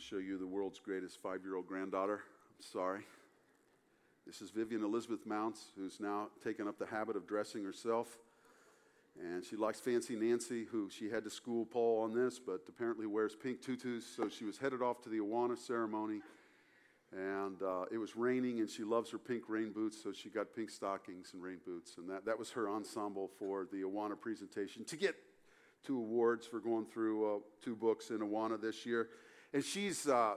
show you the world's greatest five year old granddaughter. I'm sorry. This is Vivian Elizabeth Mounts, who's now taken up the habit of dressing herself. And she likes Fancy Nancy, who she had to school Paul on this, but apparently wears pink tutus. So she was headed off to the Awana ceremony. And uh, it was raining, and she loves her pink rain boots, so she got pink stockings and rain boots. And that, that was her ensemble for the Awana presentation to get two awards for going through uh, two books in Awana this year. And she's uh,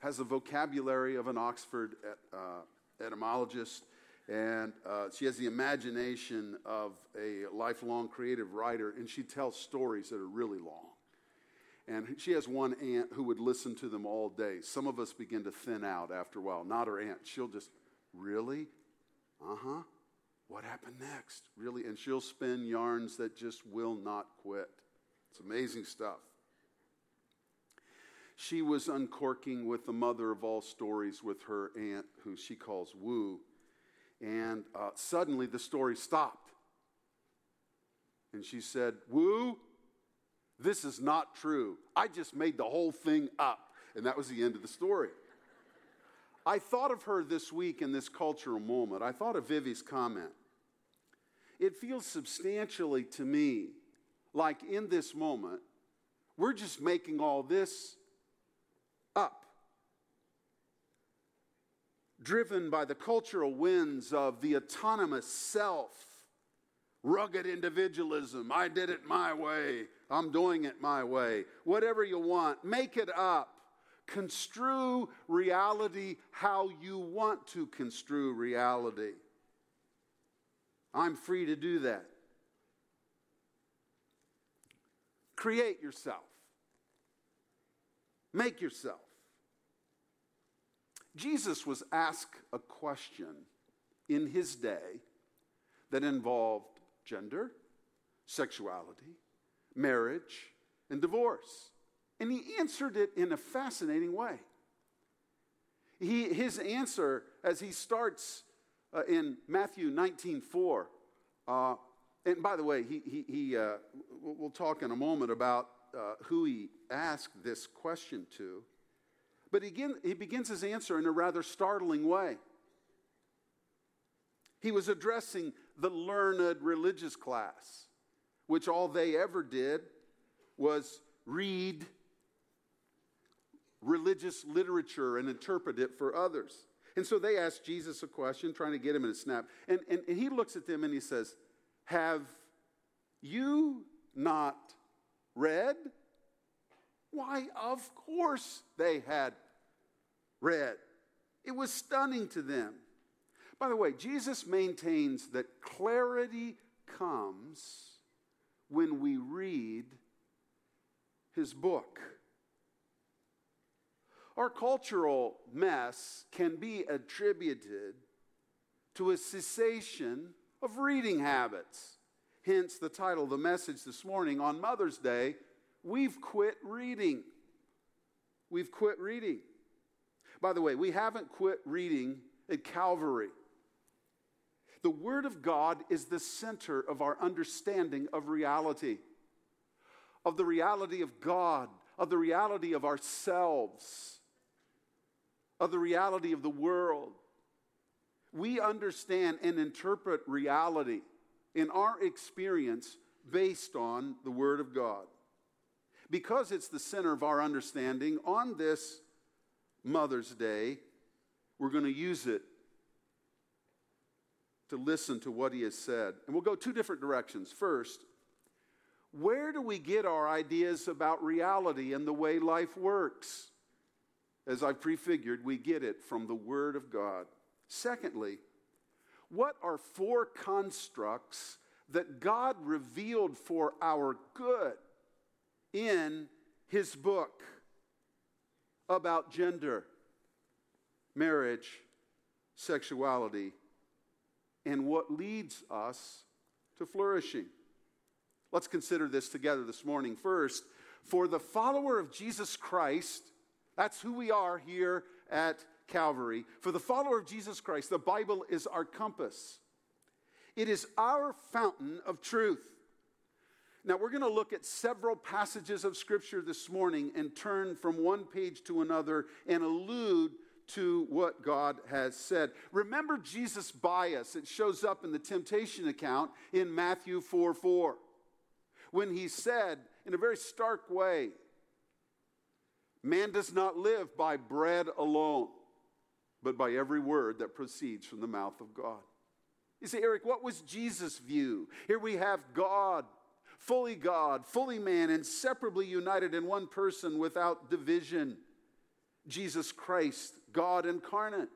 has the vocabulary of an Oxford uh, etymologist, and uh, she has the imagination of a lifelong creative writer, and she tells stories that are really long. And she has one aunt who would listen to them all day. Some of us begin to thin out after a while. Not her aunt. She'll just, really? Uh huh. What happened next? Really? And she'll spin yarns that just will not quit. It's amazing stuff. She was uncorking with the mother of all stories with her aunt, who she calls Woo. And uh, suddenly the story stopped. And she said, Woo, this is not true. I just made the whole thing up. And that was the end of the story. I thought of her this week in this cultural moment. I thought of Vivi's comment. It feels substantially to me like in this moment, we're just making all this up. Driven by the cultural winds of the autonomous self, rugged individualism. I did it my way. I'm doing it my way. Whatever you want, make it up. Construe reality how you want to construe reality. I'm free to do that. Create yourself. Make yourself. Jesus was asked a question in his day that involved gender, sexuality, marriage, and divorce. And he answered it in a fascinating way. He, his answer, as he starts uh, in Matthew 19 4, uh, and by the way, he, he, he uh, we'll talk in a moment about uh, who he asked this question to. But again, he begins his answer in a rather startling way. He was addressing the learned religious class, which all they ever did was read religious literature and interpret it for others. And so they asked Jesus a question, trying to get him in a snap. And, and, and he looks at them and he says, Have you not read? Why, of course they had read. It was stunning to them. By the way, Jesus maintains that clarity comes when we read his book. Our cultural mess can be attributed to a cessation of reading habits. Hence the title of the message this morning on Mother's Day We've Quit Reading. We've quit reading. By the way, we haven't quit reading at Calvary. The Word of God is the center of our understanding of reality of the reality of God, of the reality of ourselves, of the reality of the world. We understand and interpret reality in our experience based on the Word of God. Because it's the center of our understanding, on this Mother's Day, we're going to use it to listen to what He has said. And we'll go two different directions. First, where do we get our ideas about reality and the way life works? As I've prefigured, we get it from the Word of God. Secondly, what are four constructs that God revealed for our good in His book about gender, marriage, sexuality, and what leads us to flourishing? Let's consider this together this morning. First, for the follower of Jesus Christ, that's who we are here at Calvary. For the follower of Jesus Christ, the Bible is our compass, it is our fountain of truth. Now, we're going to look at several passages of Scripture this morning and turn from one page to another and allude to what God has said. Remember Jesus' bias. It shows up in the temptation account in Matthew 4 4. When he said, in a very stark way, Man does not live by bread alone, but by every word that proceeds from the mouth of God. You say, Eric, what was Jesus' view? Here we have God fully God, fully man, inseparably united in one person without division. Jesus Christ, God incarnate.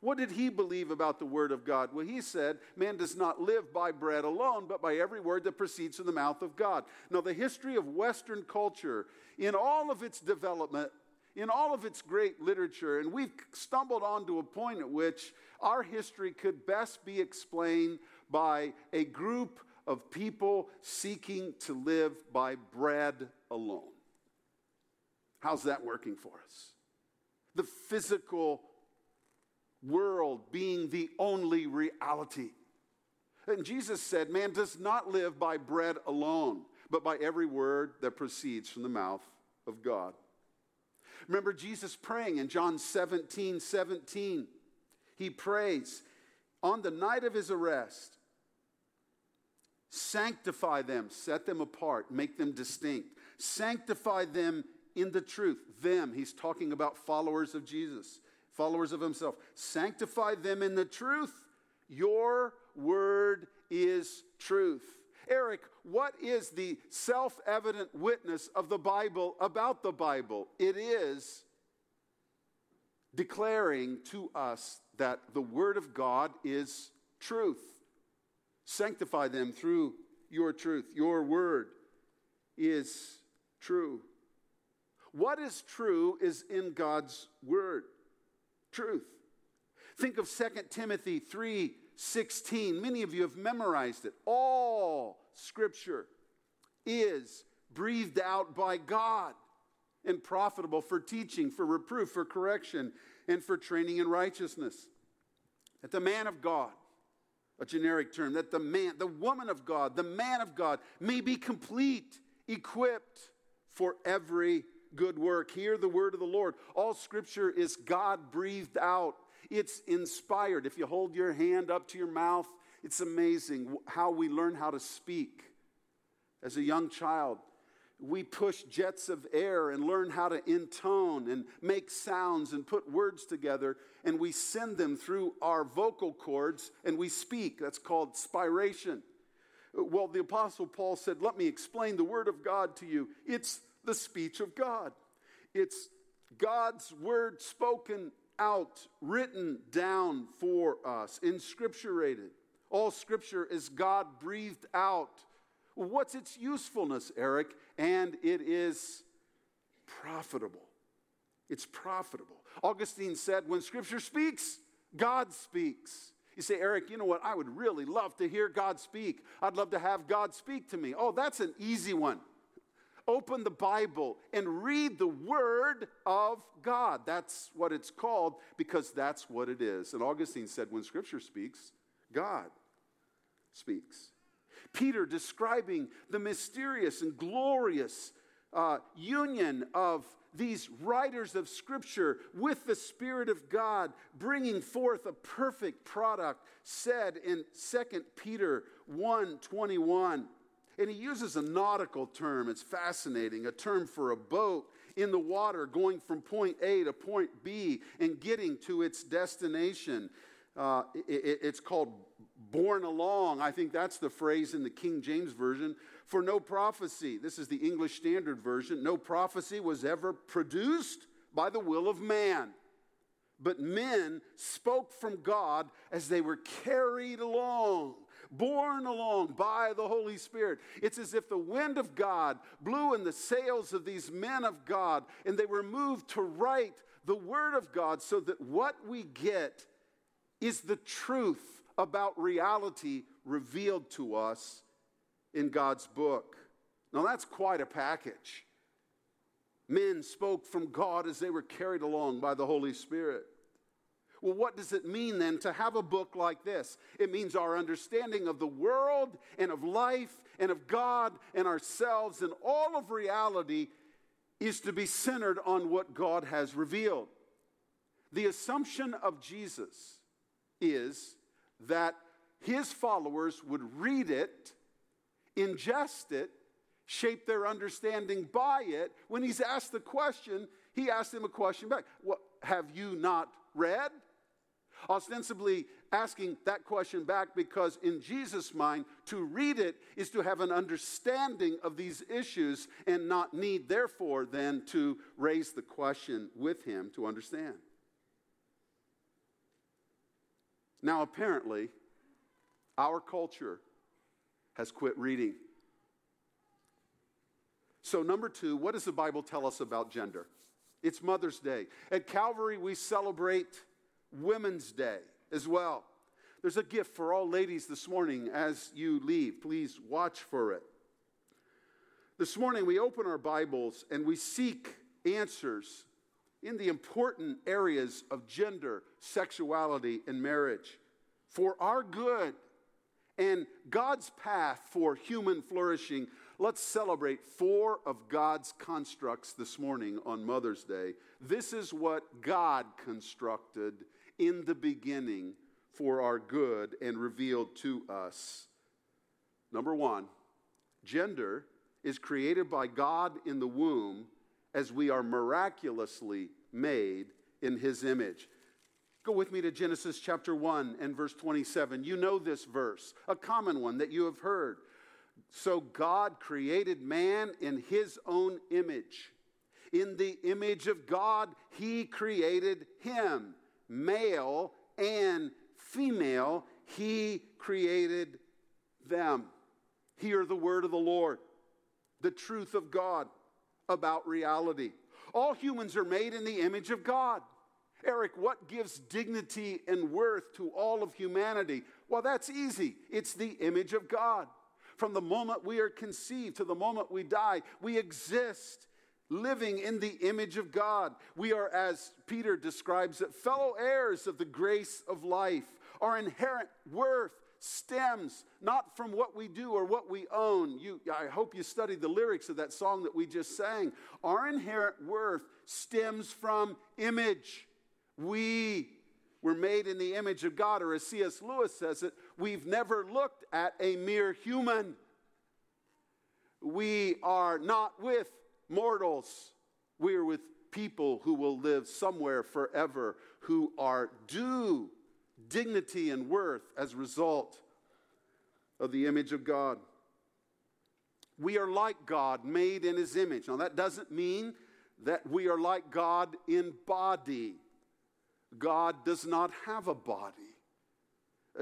What did he believe about the Word of God? Well, he said, Man does not live by bread alone, but by every word that proceeds from the mouth of God. Now, the history of Western culture, in all of its development, in all of its great literature, and we've stumbled onto a point at which our history could best be explained by a group of people seeking to live by bread alone. How's that working for us? The physical world being the only reality. And Jesus said, Man does not live by bread alone, but by every word that proceeds from the mouth of God. Remember Jesus praying in John 17 17. He prays on the night of his arrest Sanctify them, set them apart, make them distinct. Sanctify them in the truth. Them, he's talking about followers of Jesus, followers of himself. Sanctify them in the truth. Your word is truth. Eric, what is the self evident witness of the Bible about the Bible? It is declaring to us that the Word of God is truth. Sanctify them through your truth. Your word is true. What is true is in God's word. Truth. Think of 2 Timothy 3 16. Many of you have memorized it. All scripture is breathed out by God and profitable for teaching, for reproof, for correction, and for training in righteousness. That the man of God a generic term, that the man, the woman of God, the man of God may be complete, equipped for every good work. Hear the word of the Lord. All scripture is God breathed out, it's inspired. If you hold your hand up to your mouth, it's amazing how we learn how to speak. As a young child, we push jets of air and learn how to intone and make sounds and put words together, and we send them through our vocal cords and we speak. That's called spiration. Well, the Apostle Paul said, Let me explain the Word of God to you. It's the speech of God, it's God's Word spoken out, written down for us, inscripturated. All Scripture is God breathed out What's its usefulness, Eric? And it is profitable. It's profitable. Augustine said, when Scripture speaks, God speaks. You say, Eric, you know what? I would really love to hear God speak. I'd love to have God speak to me. Oh, that's an easy one. Open the Bible and read the Word of God. That's what it's called because that's what it is. And Augustine said, when Scripture speaks, God speaks. Peter describing the mysterious and glorious uh, union of these writers of Scripture with the Spirit of God, bringing forth a perfect product, said in 2 Peter 1 21. And he uses a nautical term, it's fascinating, a term for a boat in the water going from point A to point B and getting to its destination. Uh, it, it's called borne along. I think that's the phrase in the King James Version. For no prophecy, this is the English Standard Version, no prophecy was ever produced by the will of man. But men spoke from God as they were carried along, borne along by the Holy Spirit. It's as if the wind of God blew in the sails of these men of God, and they were moved to write the Word of God so that what we get is the truth about reality revealed to us in God's book. Now, that's quite a package. Men spoke from God as they were carried along by the Holy Spirit. Well, what does it mean then to have a book like this? It means our understanding of the world and of life and of God and ourselves and all of reality is to be centered on what God has revealed. The assumption of Jesus is that his followers would read it, ingest it, shape their understanding by it. When he's asked the question, he asked them a question back. What have you not read? Ostensibly asking that question back because, in Jesus' mind, to read it is to have an understanding of these issues and not need, therefore, then to raise the question with him to understand. Now, apparently, our culture has quit reading. So, number two, what does the Bible tell us about gender? It's Mother's Day. At Calvary, we celebrate Women's Day as well. There's a gift for all ladies this morning as you leave. Please watch for it. This morning, we open our Bibles and we seek answers in the important areas of gender, sexuality, and marriage for our good and God's path for human flourishing. Let's celebrate four of God's constructs this morning on Mother's Day. This is what God constructed in the beginning for our good and revealed to us. Number one, gender is created by God in the womb as we are miraculously made in his image. Go with me to Genesis chapter 1 and verse 27. You know this verse, a common one that you have heard. So God created man in his own image. In the image of God, he created him. Male and female, he created them. Hear the word of the Lord, the truth of God about reality. All humans are made in the image of God. Eric, what gives dignity and worth to all of humanity? Well, that's easy. It's the image of God. From the moment we are conceived to the moment we die, we exist living in the image of God. We are, as Peter describes it, fellow heirs of the grace of life. Our inherent worth stems not from what we do or what we own. You, I hope you studied the lyrics of that song that we just sang. Our inherent worth stems from image. We were made in the image of God, or as C.S. Lewis says it, we've never looked at a mere human. We are not with mortals, we are with people who will live somewhere forever, who are due dignity and worth as a result of the image of God. We are like God, made in his image. Now, that doesn't mean that we are like God in body. God does not have a body.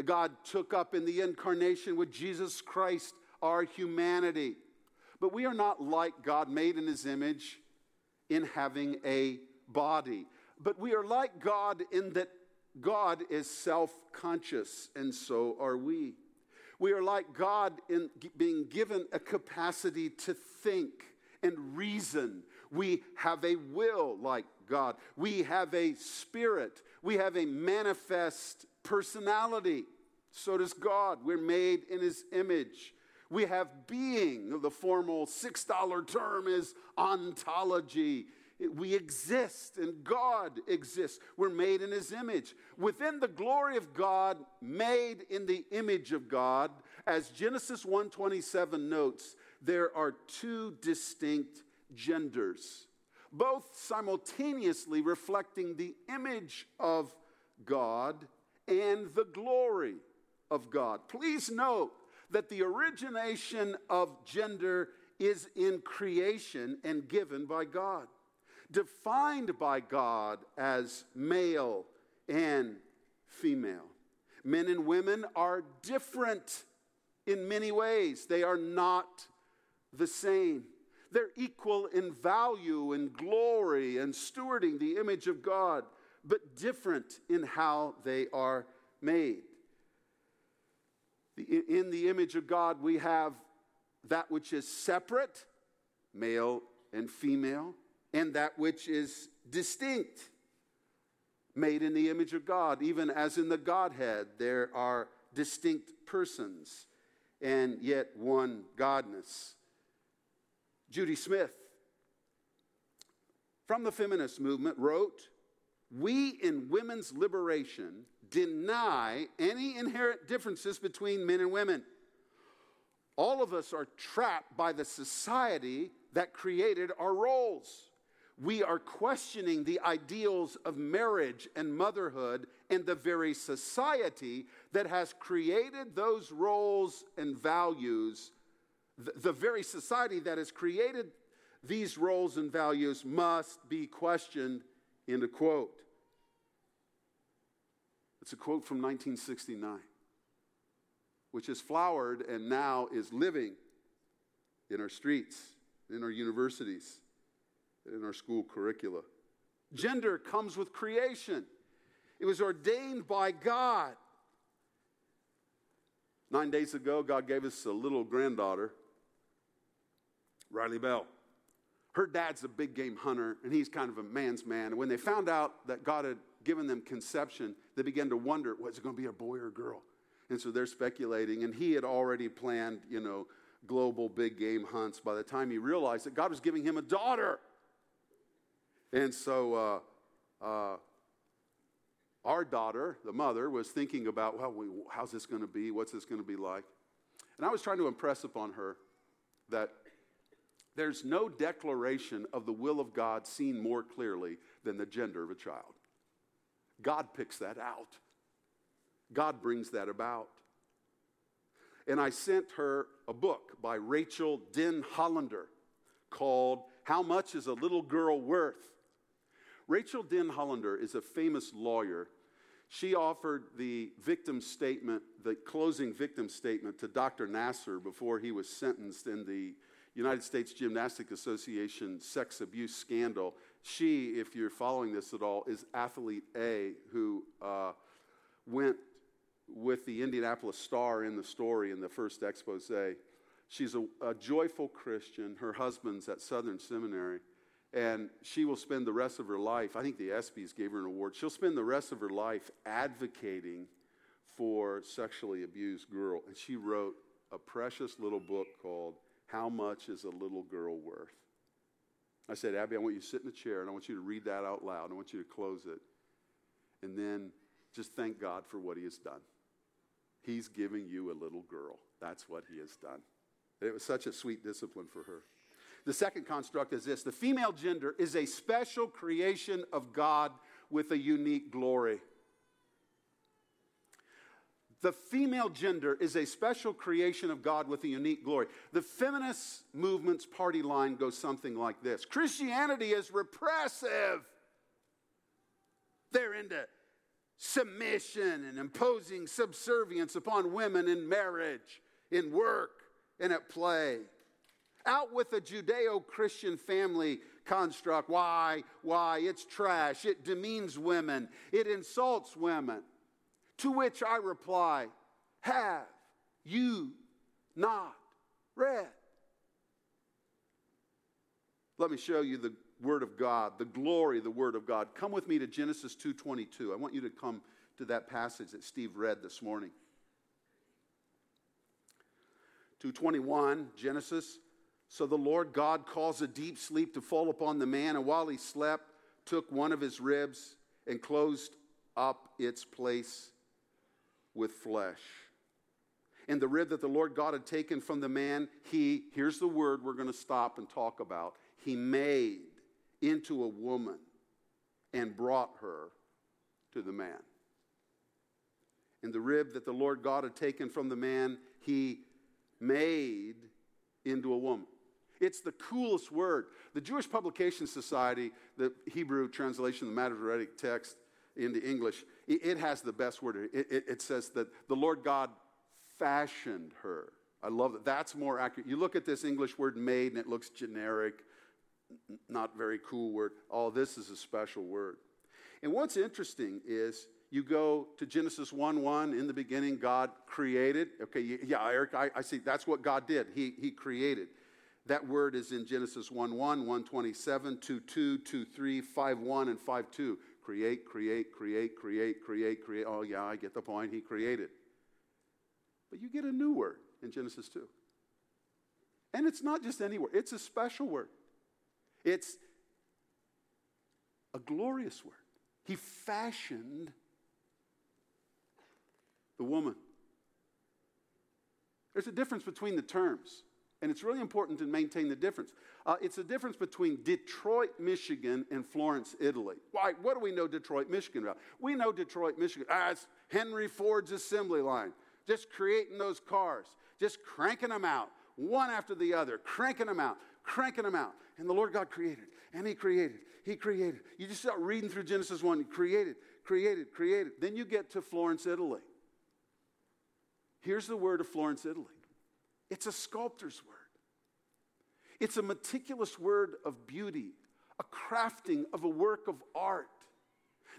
God took up in the incarnation with Jesus Christ our humanity. But we are not like God, made in his image, in having a body. But we are like God in that God is self conscious, and so are we. We are like God in being given a capacity to think and reason. We have a will like God. We have a spirit. We have a manifest personality. So does God. We're made in his image. We have being. The formal $6 term is ontology. We exist and God exists. We're made in his image. Within the glory of God, made in the image of God, as Genesis 1:27 notes, there are two distinct genders both simultaneously reflecting the image of God and the glory of God. Please note that the origination of gender is in creation and given by God, defined by God as male and female. Men and women are different in many ways, they are not the same. They're equal in value and glory and stewarding the image of God, but different in how they are made. In the image of God, we have that which is separate, male and female, and that which is distinct, made in the image of God, even as in the Godhead there are distinct persons and yet one Godness. Judy Smith from the feminist movement wrote, We in women's liberation deny any inherent differences between men and women. All of us are trapped by the society that created our roles. We are questioning the ideals of marriage and motherhood and the very society that has created those roles and values. The, very society that has created these roles and values must be questioned. End of quote. It's a quote from 1969, which has flowered and now is living in our streets, in our universities, in our school curricula. Gender comes with creation, it was ordained by God. Nine days ago, God gave us a little granddaughter, Riley Bell her dad's a big game hunter and he's kind of a man's man. And when they found out that God had given them conception, they began to wonder, was it going to be a boy or a girl? And so they're speculating. And he had already planned, you know, global big game hunts by the time he realized that God was giving him a daughter. And so uh, uh, our daughter, the mother, was thinking about, well, we, how's this going to be? What's this going to be like? And I was trying to impress upon her that there's no declaration of the will of God seen more clearly than the gender of a child. God picks that out, God brings that about. And I sent her a book by Rachael Denhollander called How Much is a Little Girl Worth? Rachael Denhollander is a famous lawyer. She offered the victim statement, the closing victim statement, to Dr. Nassar before he was sentenced in the United States Gymnastic Association sex abuse scandal. She, if you're following this at all, is athlete A, who uh, went with the Indianapolis Star in the story in the first expose. She's a, a joyful Christian. Her husband's at Southern Seminary. And she will spend the rest of her life, I think the ESPYs gave her an award, she'll spend the rest of her life advocating for sexually abused girl. And she wrote a precious little book called how much is a little girl worth? I said, Abby, I want you to sit in a chair and I want you to read that out loud. I want you to close it. And then just thank God for what He has done. He's giving you a little girl. That's what He has done. It was such a sweet discipline for her. The second construct is this the female gender is a special creation of God with a unique glory. The female gender is a special creation of God with a unique glory. The feminist movement's party line goes something like this Christianity is repressive. They're into submission and imposing subservience upon women in marriage, in work, and at play. Out with the Judeo Christian family construct. Why? Why? It's trash. It demeans women, it insults women. To which I reply, Have you not read? Let me show you the word of God, the glory of the word of God. Come with me to Genesis 2:22. I want you to come to that passage that Steve read this morning. 221 Genesis so the Lord God caused a deep sleep to fall upon the man and while he slept took one of his ribs and closed up its place with flesh. And the rib that the Lord God had taken from the man, he, here's the word we're going to stop and talk about, he made into a woman and brought her to the man. And the rib that the Lord God had taken from the man, he made into a woman. It's the coolest word. The Jewish Publication Society, the Hebrew translation of the Masoretic text, into English, it, has the best word. It, it, it says that the Lord God fashioned her. I love that. That's more accurate. You look at this English word made and it looks generic, not very cool word. Oh, this is a special word. And what's interesting is you go to Genesis 1 1, in the beginning, God created. Okay, yeah, Eric, I, I see. That's what God did. He, he created. That word is in Genesis 1 1, 127, 2 2, 2 3, 5 1, and 5 2 Create, create, create, create, create, create. Oh, yeah, I get the point. He created. But you get a new word in Genesis 2. And it's not just any word, it's a special word. It's a glorious word. He fashioned the woman. There's a difference between the terms, and it's really important to maintain the difference. Uh, it's the difference between Detroit, Michigan, and Florence, Italy. Why? What do we know Detroit, Michigan about? We know Detroit, Michigan. Ah, it's Henry Ford's assembly line, just creating those cars, just cranking them out, one after the other, cranking them out, cranking them out. And the Lord God created, and He created, He created. You just start reading through Genesis 1, He created, created, created. Then you get to Florence, Italy. Here's the word of Florence, Italy it's a sculptor's word, it's a meticulous word of beauty, a crafting of a work of art.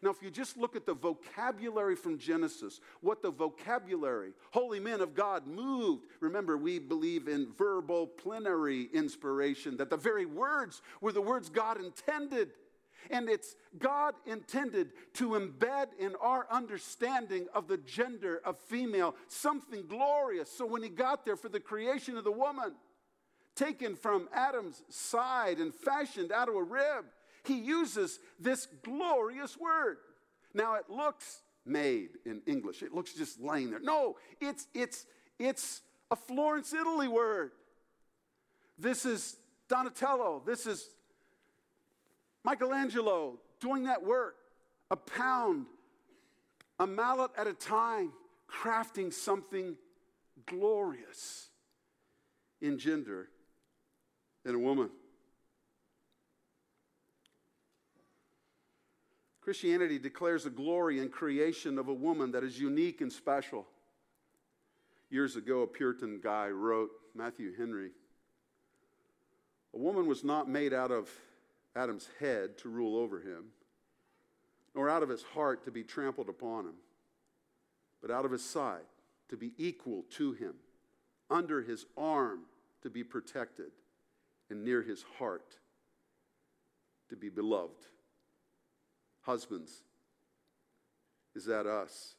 Now, if you just look at the vocabulary from Genesis, what the vocabulary, holy men of God moved. Remember, we believe in verbal plenary inspiration, that the very words were the words God intended. And it's God intended to embed in our understanding of the gender of female something glorious. So when he got there for the creation of the woman, taken from Adam's side and fashioned out of a rib, he uses this glorious word. Now it looks made in English. It looks just laying there. No, it's it's it's a Florence, Italy word. This is Donatello. This is Michelangelo doing that work, a pound, a mallet at a time, crafting something glorious in gender in a woman. Christianity declares a glory and creation of a woman that is unique and special. Years ago, a Puritan guy wrote, Matthew Henry, a woman was not made out of Adam's head to rule over him, nor out of his heart to be trampled upon him, but out of his side to be equal to him, under his arm to be protected, and near his heart to be beloved. Husbands, is that us?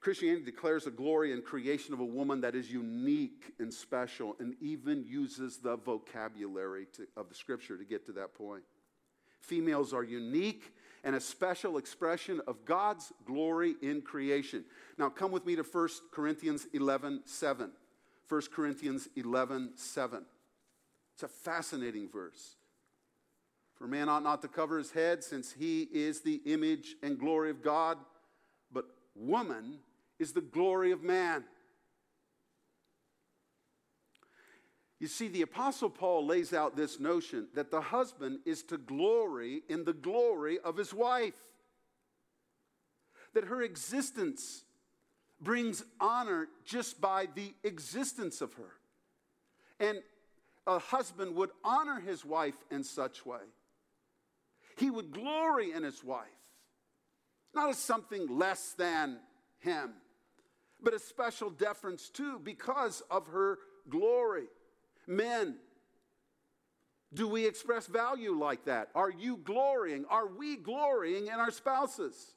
Christianity declares the glory and creation of a woman that is unique and special and even uses the vocabulary to, of the scripture to get to that point. Females are unique and a special expression of God's glory in creation. Now, come with me to 1 Corinthians 11 7. 1 Corinthians 11 7. It's a fascinating verse. For man ought not to cover his head, since he is the image and glory of God, but woman is the glory of man. You see, the Apostle Paul lays out this notion that the husband is to glory in the glory of his wife, that her existence brings honor just by the existence of her. And a husband would honor his wife in such way. He would glory in his wife, not as something less than him but a special deference too because of her glory. Men, do we express value like that? Are you glorying? Are we glorying in our spouses?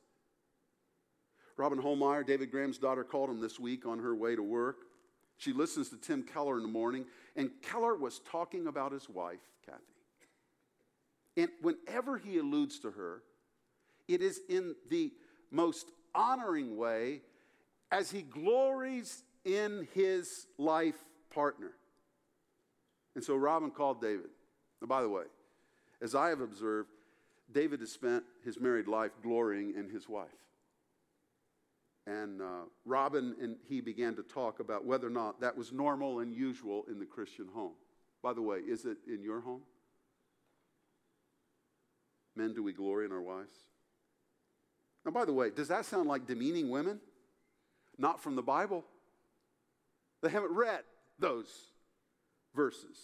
Robin Holmeyer, David Graham's daughter, called him this week on her way to work. She listens to Tim Keller in the morning, and Keller was talking about his wife, Kathy. And whenever he alludes to her, it is in the most honoring way as he glories in his life partner. And so Robin called David. Now, by the way, as I have observed, David has spent his married life glorying in his wife. And uh, Robin and he began to talk about whether or not that was normal and usual in the Christian home. By the way, is it in your home? Men, do we glory in our wives? Now, by the way, does that sound like demeaning women? Not from the Bible. They haven't read those verses.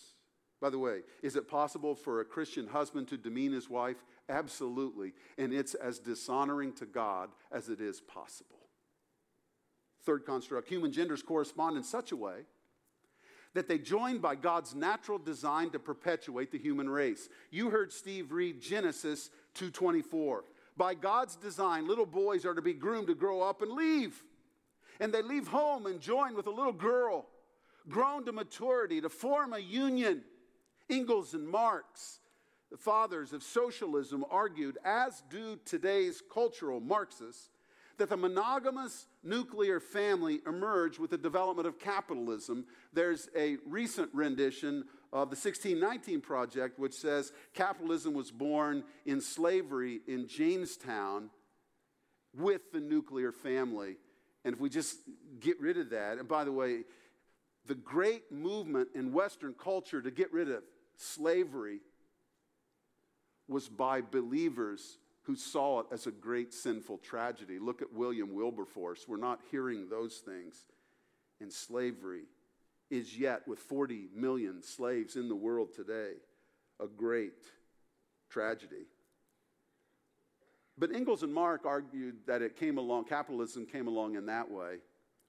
By the way, is it possible for a Christian husband to demean his wife? Absolutely. And it's as dishonoring to God as it is possible. Third construct human genders correspond in such a way that they join by God's natural design to perpetuate the human race. You heard Steve read Genesis 2:24. By God's design, little boys are to be groomed to grow up and leave. And they leave home and join with a little girl, grown to maturity, to form a union. Engels and Marx, the fathers of socialism, argued, as do today's cultural Marxists, that the monogamous nuclear family emerged with the development of capitalism. There's a recent rendition of the 1619 Project, which says capitalism was born in slavery in Jamestown with the nuclear family. And if we just get rid of that, and by the way, the great movement in Western culture to get rid of slavery was by believers who saw it as a great sinful tragedy. Look at William Wilberforce. We're not hearing those things. And slavery is yet, with 40 million slaves in the world today, a great tragedy. But Engels and Marx argued that it came along, capitalism came along in that way.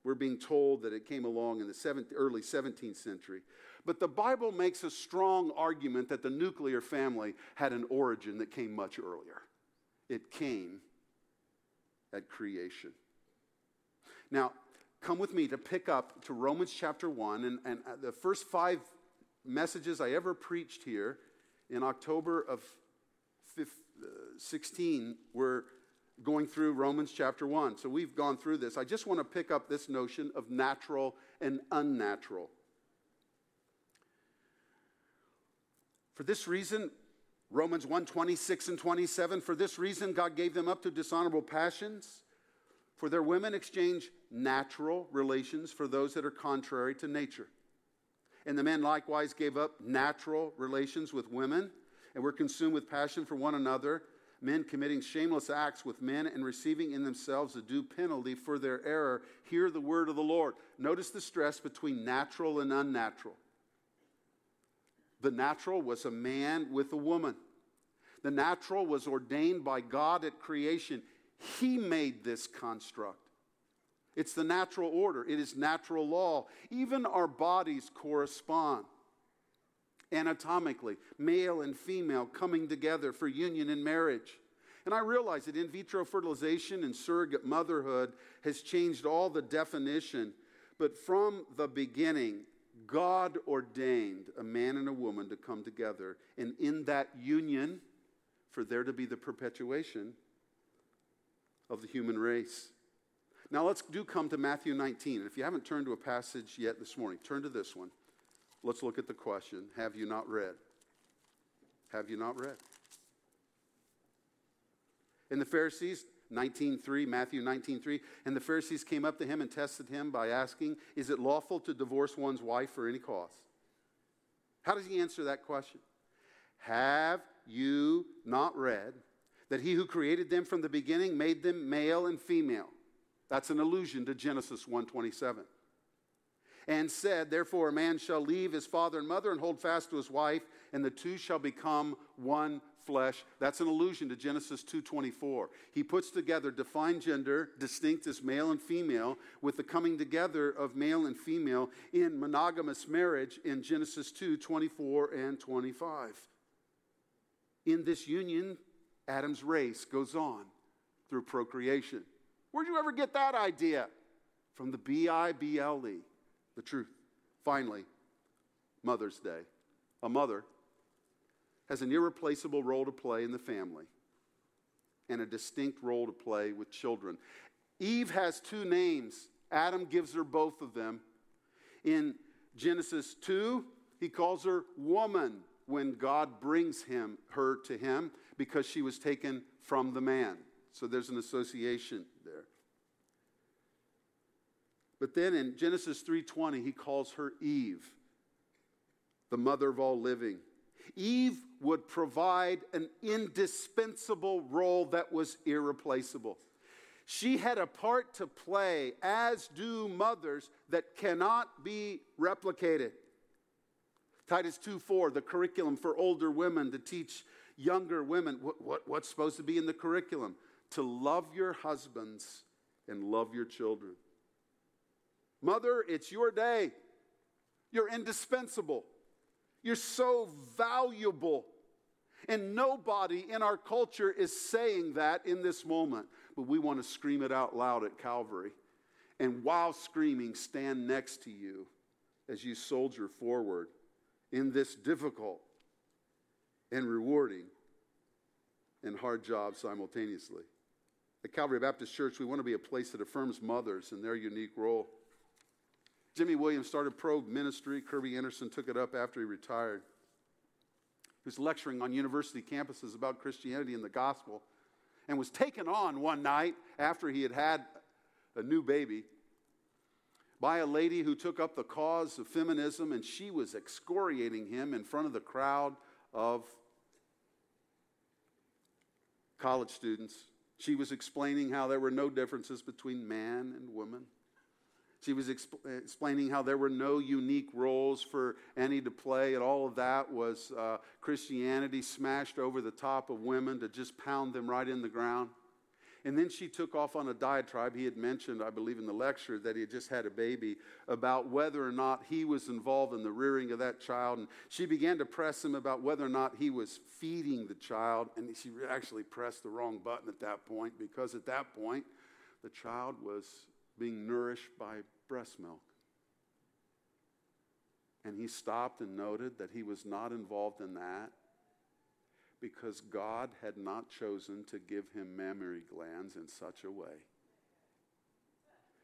We're being told that it came along in the early 17th century. But the Bible makes a strong argument that the nuclear family had an origin that came much earlier it came at creation. Now, come with me to pick up to Romans chapter 1. And, and uh, the first five messages I ever preached here in October of 15, uh, 16 we're going through Romans chapter 1. So we've gone through this. I just want to pick up this notion of natural and unnatural. For this reason, Romans 1 26 and 27. For this reason, God gave them up to dishonorable passions. For their women exchange natural relations for those that are contrary to nature. And the men likewise gave up natural relations with women and were consumed with passion for one another, men committing shameless acts with men and receiving in themselves a due penalty for their error. Hear the word of the Lord. Notice the stress between natural and unnatural. The natural was a man with a woman. The natural was ordained by God at creation. He made this construct. It's the natural order, it is natural law. Even our bodies correspond anatomically, male and female coming together for union and marriage. And I realize that in vitro fertilization and surrogate motherhood has changed all the definition, but from the beginning, God ordained a man and a woman to come together, and in that union, for there to be the perpetuation of the human race. Now let's do come to Matthew 19. And if you haven't turned to a passage yet this morning, turn to this one. Let's look at the question Have you not read? Have you not read? And the Pharisees, 19.3, Matthew 19.3, and the Pharisees came up to him and tested him by asking, Is it lawful to divorce one's wife for any cause? How does he answer that question? Have you not read that he who created them from the beginning made them male and female? That's an allusion to Genesis 127. And said, Therefore, a man shall leave his father and mother and hold fast to his wife, and the two shall become one flesh. That's an allusion to Genesis 2:24. He puts together defined gender, distinct as male and female, with the coming together of male and female in monogamous marriage in Genesis 2:24 and 25. In this union, Adam's race goes on through procreation. Where'd you ever get that idea? From the B I B L E, the truth. Finally, Mother's Day. A mother has an irreplaceable role to play in the family and a distinct role to play with children. Eve has two names. Adam gives her both of them. In Genesis 2, he calls her woman when God brings him her to him because she was taken from the man. So there's an association. But then in Genesis 3:20 he calls her Eve, the mother of all living. Eve would provide an indispensable role that was irreplaceable. She had a part to play, as do mothers, that cannot be replicated. Titus 2:4, the curriculum for older women to teach younger women. What, what, what's supposed to be in the curriculum? To love your husbands and love your children. Mother, it's your day. You're indispensable. You're so valuable. And nobody in our culture is saying that in this moment. But we want to scream it out loud at Calvary. And while screaming, stand next to you as you soldier forward in this difficult and rewarding and hard job simultaneously. At Calvary Baptist Church, we want to be a place that affirms mothers and their unique role. Jimmy Williams started Probe Ministry. Kerby Anderson took it up after he retired. He was lecturing on university campuses about Christianity and the gospel and was taken on one night after he had had a new baby by a lady who took up the cause of feminism and she was excoriating him in front of the crowd of college students. She was explaining how there were no differences between man and woman. She was exp- explaining how there were no unique roles for any to play, and all of that was uh, Christianity smashed over the top of women to just pound them right in the ground. And then she took off on a diatribe. He had mentioned, I believe, in the lecture that he had just had a baby about whether or not he was involved in the rearing of that child. And she began to press him about whether or not he was feeding the child. And she actually pressed the wrong button at that point because at that point, the child was being nourished by breast milk. And he stopped and noted that he was not involved in that because God had not chosen to give him mammary glands in such a way.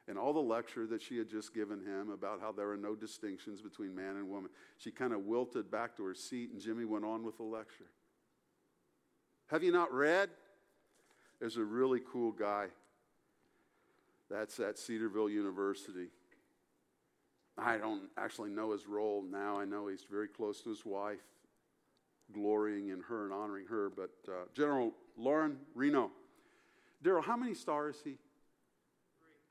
And all the lecture that she had just given him about how there are no distinctions between man and woman, she kind of wilted back to her seat, and Jimmy went on with the lecture. Have you not read? There's a really cool guy. That's at Cedarville University. I don't actually know his role now. I know he's very close to his wife glorying in her and honoring her. But uh, General Loren Reno. Daryl, how many stars is he?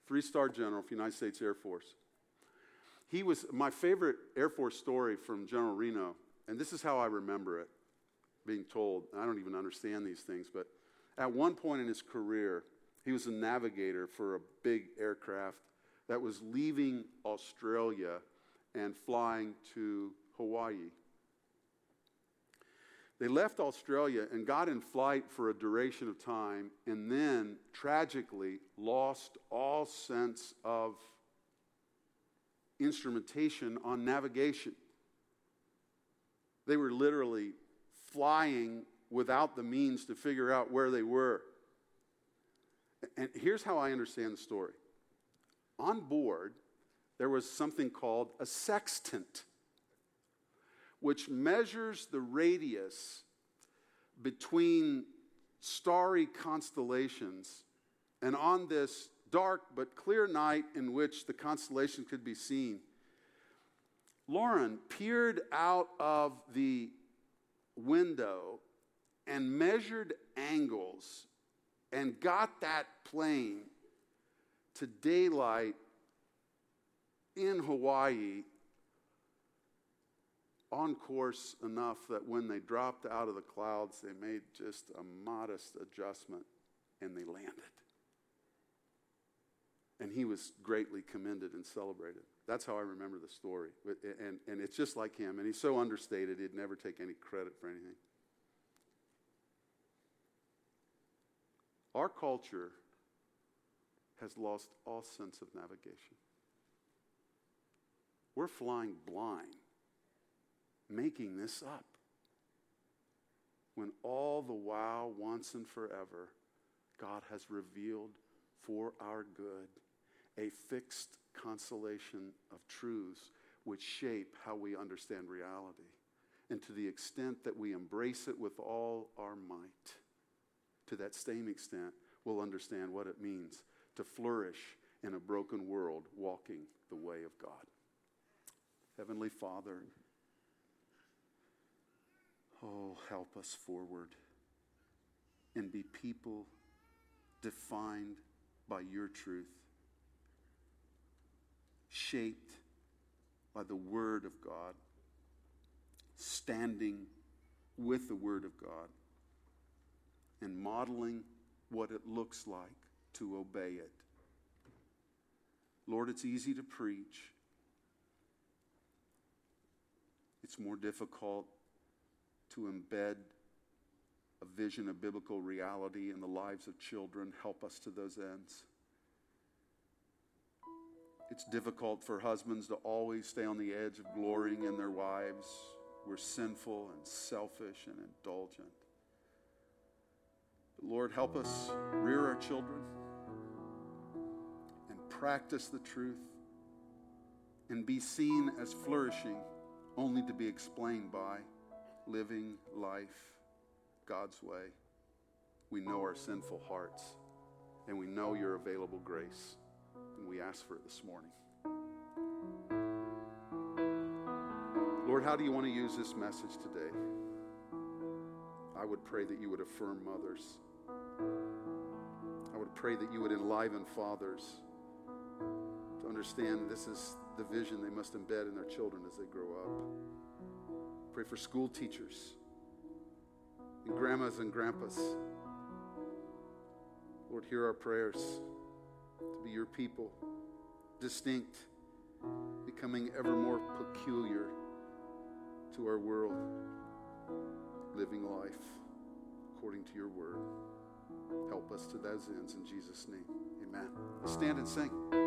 Three star general for the United States Air Force. He was my favorite Air Force story from General Reno, and this is how I remember it being told. I don't even understand these things, but at one point in his career, he was a navigator for a big aircraft that was leaving Australia and flying to Hawaii. They left Australia and got in flight for a duration of time and then tragically lost all sense of instrumentation on navigation. They were literally flying without the means to figure out where they were. And here's how I understand the story on board, there was something called a sextant which measures the radius between starry constellations. And on this dark but clear night in which the constellation could be seen, Loren peered out of the window and measured angles and got that plane to daylight in Hawaii on course enough that when they dropped out of the clouds, they made just a modest adjustment and they landed. And he was greatly commended and celebrated. That's how I remember the story. And, and it's just like him. And he's so understated, he'd never take any credit for anything. Our culture has lost all sense of navigation. We're flying blind making this up. When all the while, once and forever, God has revealed for our good a fixed constellation of truths which shape how we understand reality. And to the extent that we embrace it with all our might, to that same extent, we'll understand what it means to flourish in a broken world walking the way of God. Heavenly Father, Oh, help us forward and be people defined by your truth, shaped by the Word of God, standing with the Word of God, and modeling what it looks like to obey it. Lord, it's easy to preach. It's more difficult to embed a vision of biblical reality in the lives of children. Help us to those ends. It's difficult for husbands to always stay on the edge of glorying in their wives. We're sinful and selfish and indulgent. Lord, help us rear our children and practice the truth and be seen as flourishing only to be explained by living life God's way. We know our sinful hearts and we know your available grace, and we ask for it this morning. Lord, how do you want to use this message today? I would pray that you would affirm mothers. I would pray that you would enliven fathers to understand this is the vision they must embed in their children as they grow up. Pray for school teachers and grandmas and grandpas. Lord, hear our prayers to be your people, distinct, becoming ever more peculiar to our world, living life according to your word. Help us to those ends in Jesus' name. Amen. Stand and sing.